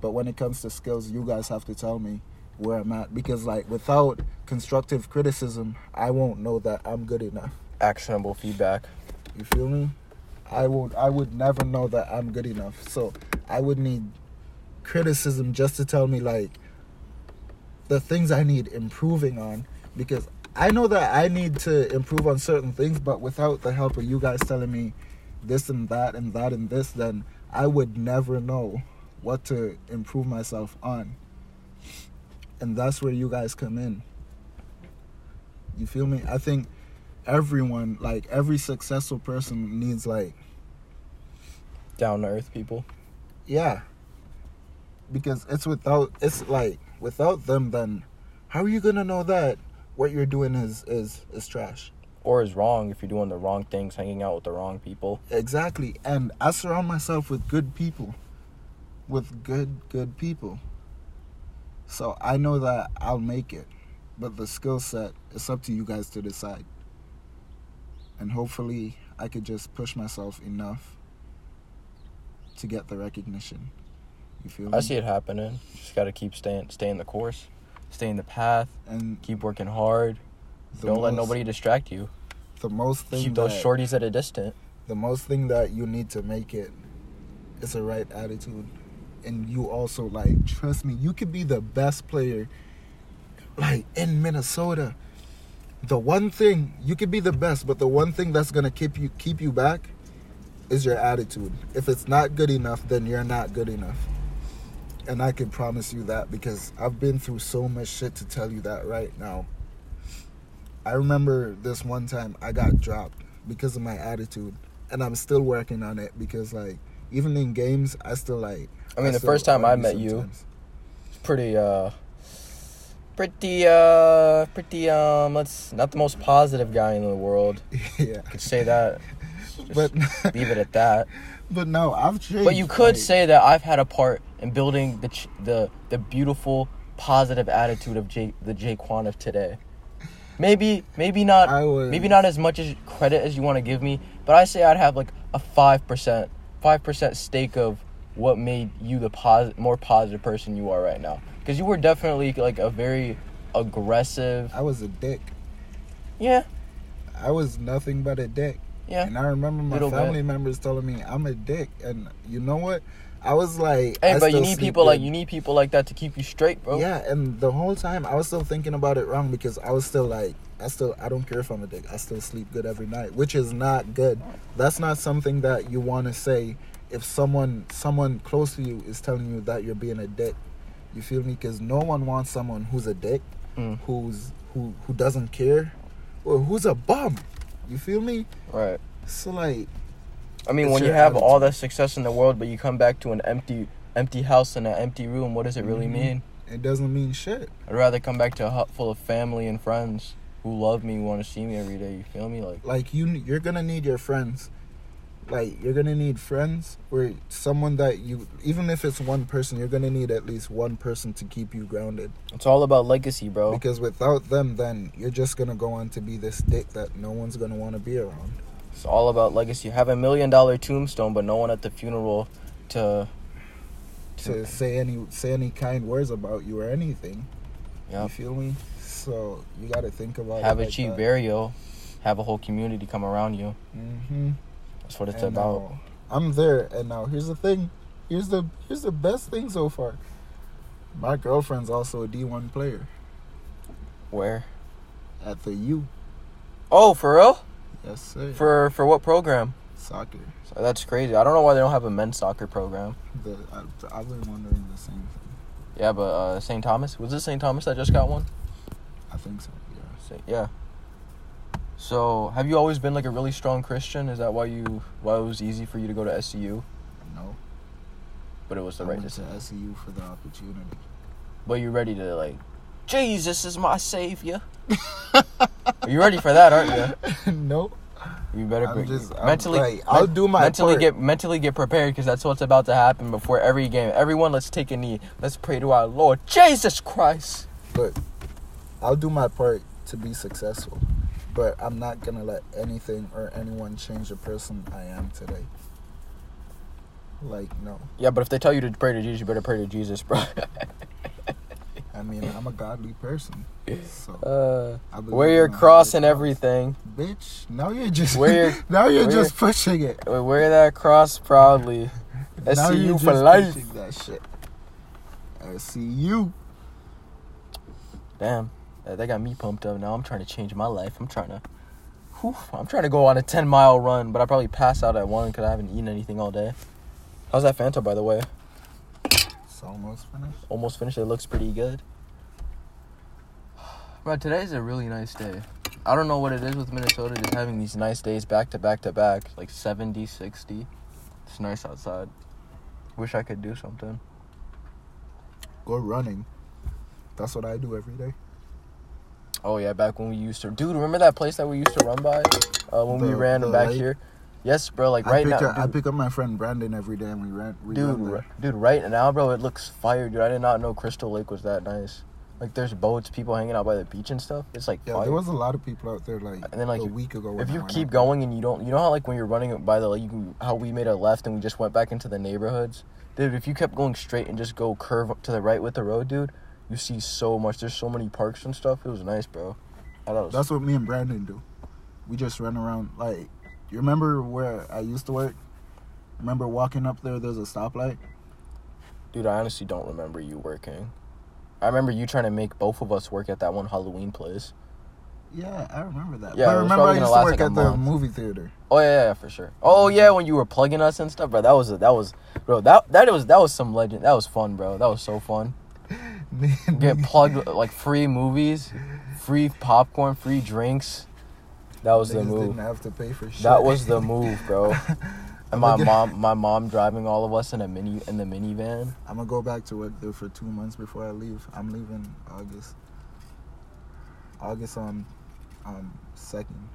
But when it comes to skills, you guys have to tell me where I'm at because like without constructive criticism, I won't know that I'm good enough. Actionable feedback. You feel me? I would I would never know that I'm good enough. So I would need criticism just to tell me like the things I need improving on because I know that I need to improve on certain things, but without the help of you guys telling me this and that and that and this, then I would never know what to improve myself on. And that's where you guys come in. You feel me? I think everyone, like every successful person needs like Down to earth people. yeah. Because it's without it's like without them then how are you gonna know that what you're doing is is is trash? Or is wrong if you're doing the wrong things, hanging out with the wrong people. Exactly. And I surround myself with good people. With good, good people. So I know that I'll make it. But the skill set, it's up to you guys to decide. And hopefully I could just push myself enough to get the recognition. You feel me? I see it happening. Just got to keep staying, staying the course, stay in the path, And keep working hard. Don't let nobody distract you. the most thing Keep those that- shorties at a distance. the most thing that you need to make it is a right attitude and you also like trust me you could be the best player like in minnesota the one thing you could be the best but the one thing that's gonna keep you keep you back is your attitude if it's not good enough then you're not good enough and i can promise you that because i've been through so much shit to tell you that right now i remember this one time i got dropped because of my attitude and i'm still working on it because like even in games i still like I mean, the first time I met you, sometimes. it's pretty, uh, pretty, uh, pretty, um, let's, not the most positive guy in the world. yeah I Could say that. Just but leave it at that. but no i've changed But you could like- say that I've had a part in building the ch- the the beautiful, positive attitude of Jay, the JhaiQuan of today. Maybe maybe not I was- maybe not as much as credit as you want to give me, but I say I'd have like a five percent five percent stake of what made you the pos- more positive person you are right now. Because you were definitely like a very aggressive. i was a dick Yeah, i was nothing but a dick yeah. And I remember my Little bit. family members telling me I'm a dick. And you know what? I was like, Hey, I but you need people like you need people like that to keep you straight, bro. Yeah, and the whole time I was still thinking about it wrong because I was still like, I still, I don't care if I'm a dick. I still sleep good every night, which is not good. That's not something that you want to say if someone, someone close to you is telling you that you're being a dick. You feel me? Because no one wants someone who's a dick, Mm. who's who who doesn't care, or who's a bum. You feel me? Right. So like, I mean, when you have all that success in the world, but you come back to an empty, empty house and an empty room, what does it really Mhm. mean? it doesn't mean shit. I'd rather come back to a hut full of family and friends who love me, want to see me every day. You feel me? Like, like you you're gonna need your friends like you're gonna need friends or someone that you even if it's one person you're gonna need at least one person to keep you grounded it's all about legacy, bro. because without them then you're just gonna go on to be this dick that no one's gonna want to be around It's all about legacy. Have a million dollar tombstone, but no one at the funeral to. to say any say any kind words about you or anything Yep. you feel me so you gotta think about Have a cheap burial. Have a whole community come around you. mm-hmm. That's what it's And about. now, I'm there, and now here's the thing. Here's the here's the best thing so far. My girlfriend's also a D1 player Where? at the U. Oh, for real? Yes, sir. For for what program? soccer. So that's crazy. I don't know why they don't have a men's soccer program. The I, I've been wondering the same thing. Yeah, but uh, St. Thomas was it St. Thomas that just got one? I think so. Yeah. Sa- Yeah. So, have you always been like a really strong Christian? Is that why you why it was easy for you to go to SCU? No. But it was the I right went to decision. SEU for the opportunity. But you're ready to like, Jesus is my savior. Are you ready for that, aren't you? no. You better I'm just mentally. like, I'll do my mentally part. get mentally get prepared because that's what's about to happen before every game. Everyone, let's take a knee. Let's pray to our Lord Jesus Christ. Look, I'll do my part to be successful, but I'm not gonna let anything or anyone change the person I am today. Like no. Yeah, but if they tell you to pray to Jesus, you better pray to Jesus, bro. I mean, I'm a godly person. So uh, I wear your cross and everything. Bitch, now you're just Wear your- now you're just pushing it. Wear that cross proudly. now SCU you're for life. That shit. SCU. Damn, uh, they got me pumped up. Now I'm trying to change my life. I'm trying to, whew, I'm trying to go on a 10 mile run, but I probably pass out at one because I haven't eaten anything all day. How's that Fanta, by the way? It's almost finished. Almost finished. It looks pretty good. Bro, today's a really nice day. I don't know what it is with Minnesota, just having these nice days back to back to back, like 70, 60. It's nice outside. Wish I could do something. Go running. That's what I do every day. Oh yeah, back when we used to, dude. Remember that place that we used to run by uh, when we ran the back lake? here? Yes, bro. Like right pick now, up, I pick up my friend Brandon every day and we ran. We dude, run ri- dude. Right now, bro, it looks fire, dude. I did not know Crystal Lake was that nice. Like, there's boats, people hanging out by the beach and stuff. It's like Yeah, fire. there was a lot of people out there like, And then, like, a week ago. if you keep going and you don't, you know how like when you're running by the lake, you can, how we made a left and we just went back into the neighborhoods, dude. If you kept going straight and just go curve up to the right with the road, dude, you see so much. There's so many parks and stuff. It was nice, bro. I thought it was That's what me and Brandon do. We just run around. Like, you remember where I used to work? Remember walking up there? There's a stoplight. Dude, I honestly don't remember you working. I remember you trying to make both of us work at that one Halloween place. Yeah, I remember that. Yeah, but I remember I used to work like at the month. movie theater. Oh yeah, yeah, for sure. Oh yeah, when you were plugging us and stuff, bro. That was that was, bro. That that was that was some legend. That was fun, bro. That was so fun. Get plugged like free movies, free popcorn, free drinks. That was the move. Didn't have to pay for shit. That was the move, bro. And my mom, my mom driving all of us in a mini in the minivan. I'm gonna go back to work there for two months before I leave. I'm leaving August. August on, um, second,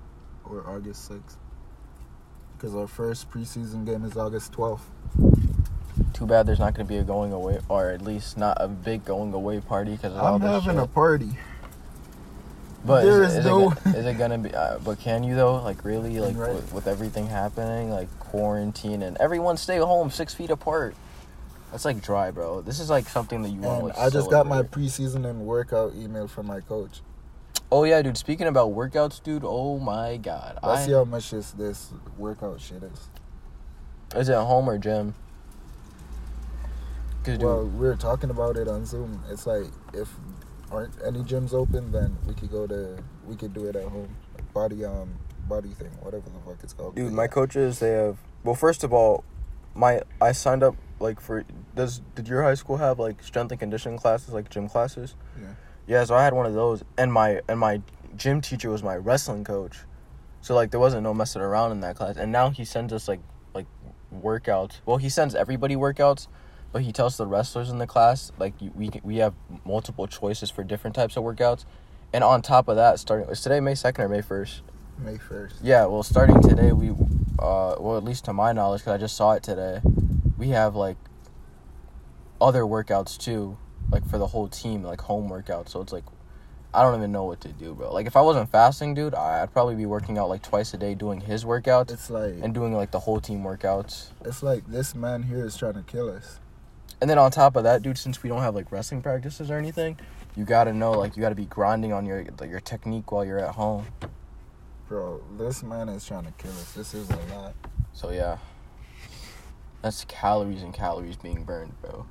or August sixth. Because our first preseason game is August twelfth. Too bad there's not going to be a going away, or at least not a big going away party because I'm having shit. a party. But There is, is is no- it, gonna- is it gonna be? Uh, but can you though? Like really? Like Right. with, with everything happening, like quarantine and everyone stay home six feet apart. That's like dry, bro. This is like something that you want. Like, I just got my preseason and workout email from my coach. Oh yeah, dude. Speaking about workouts, dude. Oh my god. Let's I, see how much this this workout shit is. is it home or gym? Cause dude, Well, we were talking about it on Zoom. It's like if aren't any gyms open, then we could go to we could do it at home. Like body um body thing, whatever the fuck it's called. dude, But my yeah. coaches they have. Well, first of all, my I signed up like for does did your high school have like strength and conditioning classes like gym classes? Yeah. Yeah, so I had one of those, and my and my gym teacher was my wrestling coach, so like there wasn't no messing around in that class. And now he sends us like like workouts. Well, he sends everybody workouts, but he tells the wrestlers in the class like we we have multiple choices for different types of workouts. And on top of that, starting is today May second or May first? May first. Yeah, well, starting today, we, uh, well, at least to my knowledge, because I just saw it today, we have like other workouts too, like for the whole team, like home workouts. So it's like, I don't even know what to do, bro. Like if I wasn't fasting, dude, I'd probably be working out like twice a day, doing his workouts It's like and doing like the whole team workouts. it's like this man here is trying to kill us. And then on top of that, dude, since we don't have like wrestling practices or anything, you gotta know like you gotta be grinding on your like, your technique while you're at home. Bro, this man is trying to kill us. This is a lot. So yeah. That's calories and calories being burned, bro.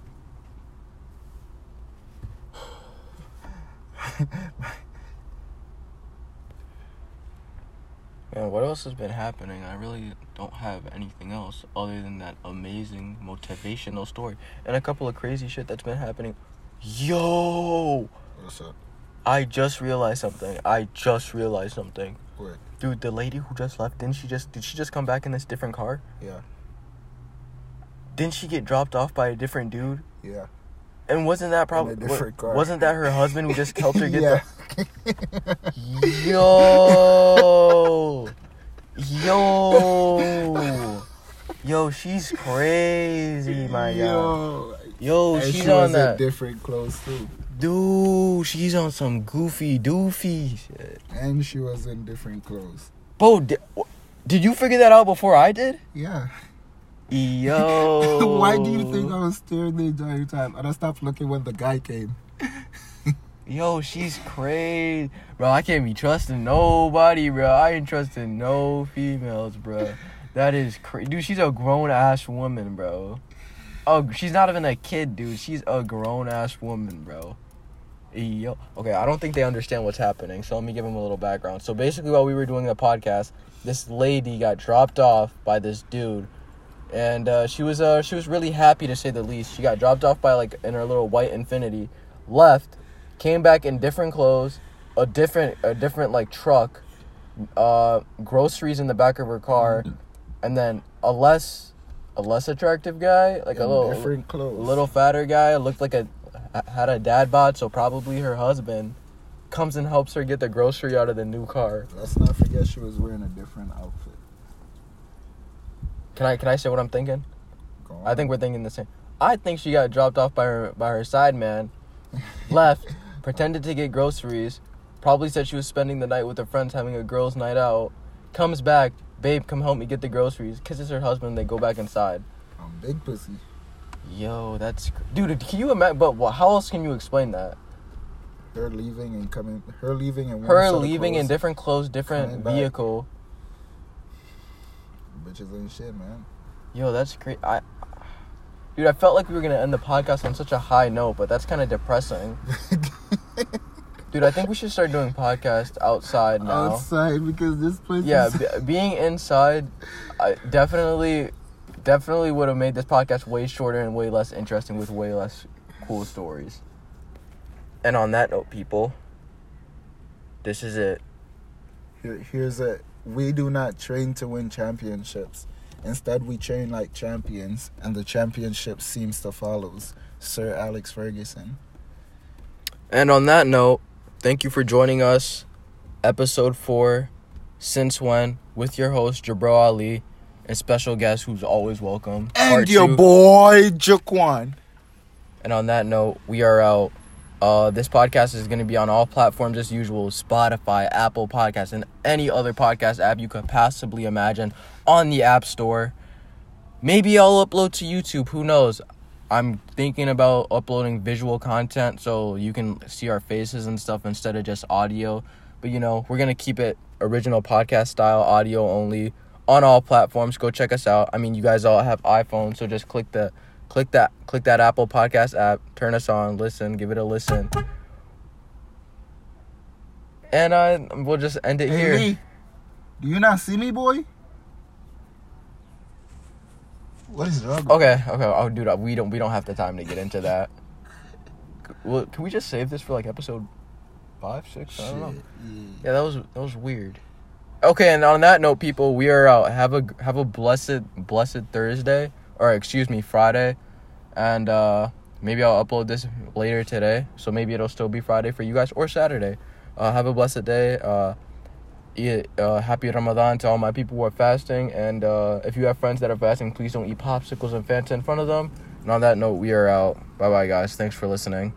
Man, what else has been happening? I really don't have anything else other than that amazing motivational story and a couple of crazy shit that's been happening. Yo, What's up? I just realized something. I just realized something. What? Dude, the lady who just left, didn't she just did she just come back in this different car? Yeah. Didn't she get dropped off by a different dude? Yeah. And wasn't that probably wasn't that her husband who just helped her get yeah. the Yo Yo Yo, she's crazy, my. Yo. Yo, And she's she on was in that. different clothes too. Dude, she's on some goofy doofy shit. And she was in different clothes. Bo, did, did you figure that out before I did? Yeah. Yo. Why do you think I was staring the entire time? And I stopped looking when the guy came. Yo, she's crazy. Bro, I can't be trusting nobody, bro. I ain't trusting no females, bro. That is crazy. Dude, she's a grown ass woman, bro. Oh, she's not even a kid, dude. She's a grown ass woman, bro. Yo. Okay, I don't think they understand what's happening, so let me give them a little background. So basically, while we were doing the podcast, this lady got dropped off by this dude, and uh, she was uh, she was really happy to say the least. She got dropped off by like in her little white Infiniti, left, came back in different clothes, a different a different like truck, uh, groceries in the back of her car, and then a less a less attractive guy, like a little different clothes. a little fatter guy, looked like a had a dad bod, so probably her husband comes and helps her get the grocery out of the new car. Let's not forget she was wearing a different outfit. Can I can I say what I'm thinking? I think we're thinking the same. I think she got dropped off by her by her side man, left, pretended to get groceries, probably said she was spending the night with her friends having a girls' night out, comes back, babe, come help me get the groceries, kisses her husband, they go back inside. I'm big pussy. Yo, that's dude. Can you imagine? But how else can you explain that? Her leaving and coming. Her leaving and Her leaving in different clothes, different back. Bitches ain't shit, man. Yo, that's great. I, dude, I felt like we were gonna end the podcast on such a high note, but that's kind of depressing. Dude, I think we should start doing podcasts outside now. Outside because this place Yeah, is. b- being inside, I definitely, definitely would have made this podcast way shorter and way less interesting with way less cool stories. And on that note, people, this is it. Here, here's a. We do not train to win championships. Instead, we train like champions, and the championship seems to follow. Sir Alex Ferguson. And on that note, thank you for joining us, episode four, since when, with your host Jabro Ali, and special guest who's always welcome. And your two. boy, JhaiQuan. And on that note, we are out. Uh, this podcast is going to be on all platforms as usual Spotify, Apple Podcasts, and any other podcast app you could possibly imagine on the App Store. Maybe I'll upload to YouTube. Who knows? I'm thinking about uploading visual content so you can see our faces and stuff instead of just audio. But you know, we're going to keep it original podcast style, audio only on all platforms. Go check us out. I mean, you guys all have iPhones, so just click the click that click that Apple Podcast app, turn us on, listen, give it a listen. And uh, we'll just end it Hey, here. Lee, do you not see me, boy? What is wrong? with Okay, okay. Oh, dude, uh, we don't we don't have the time to get into that. Well, can we just save this for like episode five, six? I don't know. Yeah. Yeah, that was that was weird. Okay, and on that note, people, we are out. Have a have a blessed blessed Thursday, or excuse me, Friday, and uh maybe I'll upload this later today. So maybe it'll still be Friday for you guys or Saturday. Uh, have a blessed day. Uh, uh, happy Ramadan to all my people who are fasting, and uh, if you have friends that are fasting, please don't eat popsicles and Fanta in front of them. And on that note, we are out. Bye bye, guys. Thanks for listening.